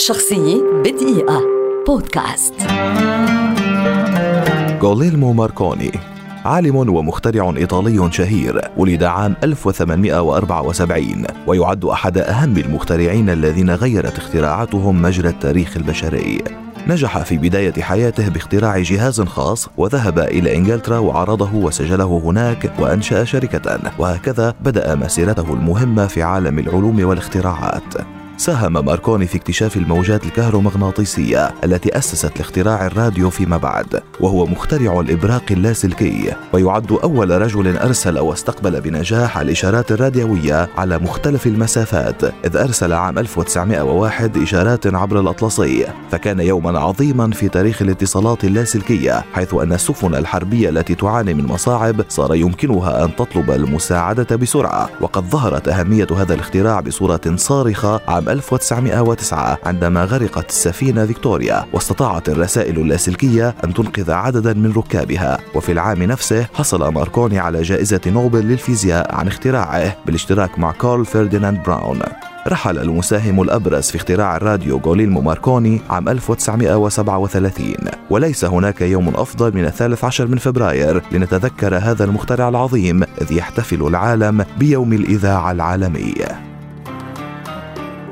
شخصية بدقيقة. بودكاست. غوليلمو ماركوني عالم ومخترع إيطالي شهير ولد عام 1874 ويعد أحد أهم المخترعين الذين غيرت اختراعاتهم مجرى التاريخ البشري. نجح في بداية حياته باختراع جهاز خاص وذهب إلى إنجلترا وعرضه وسجله هناك وأنشأ شركة. وهكذا بدأ مسيرته المهمة في عالم العلوم والاختراعات. ساهم ماركوني في اكتشاف الموجات الكهرومغناطيسية التي أسست لاختراع الراديو فيما بعد وهو مخترع الإبراق اللاسلكي ويعد أول رجل أرسل واستقبل بنجاح الإشارات الراديوية على مختلف المسافات إذ أرسل عام 1901 إشارات عبر الأطلسي فكان يوما عظيما في تاريخ الاتصالات اللاسلكية حيث أن السفن الحربية التي تعاني من مصاعب صار يمكنها أن تطلب المساعدة بسرعة وقد ظهرت أهمية هذا الاختراع بصورة صارخة عام 1909 عندما غرقت السفينة فيكتوريا واستطاعت الرسائل اللاسلكية أن تنقذ عددا من ركابها. وفي العام نفسه حصل ماركوني على جائزة نوبل للفيزياء عن اختراعه بالاشتراك مع كارل فرديناند براون. رحل المساهم الأبرز في اختراع الراديو غوليلمو ماركوني عام 1937 وليس هناك يوم أفضل من الثالث عشر من فبراير لنتذكر هذا المخترع العظيم إذ يحتفل العالم بيوم الإذاعة العالمي.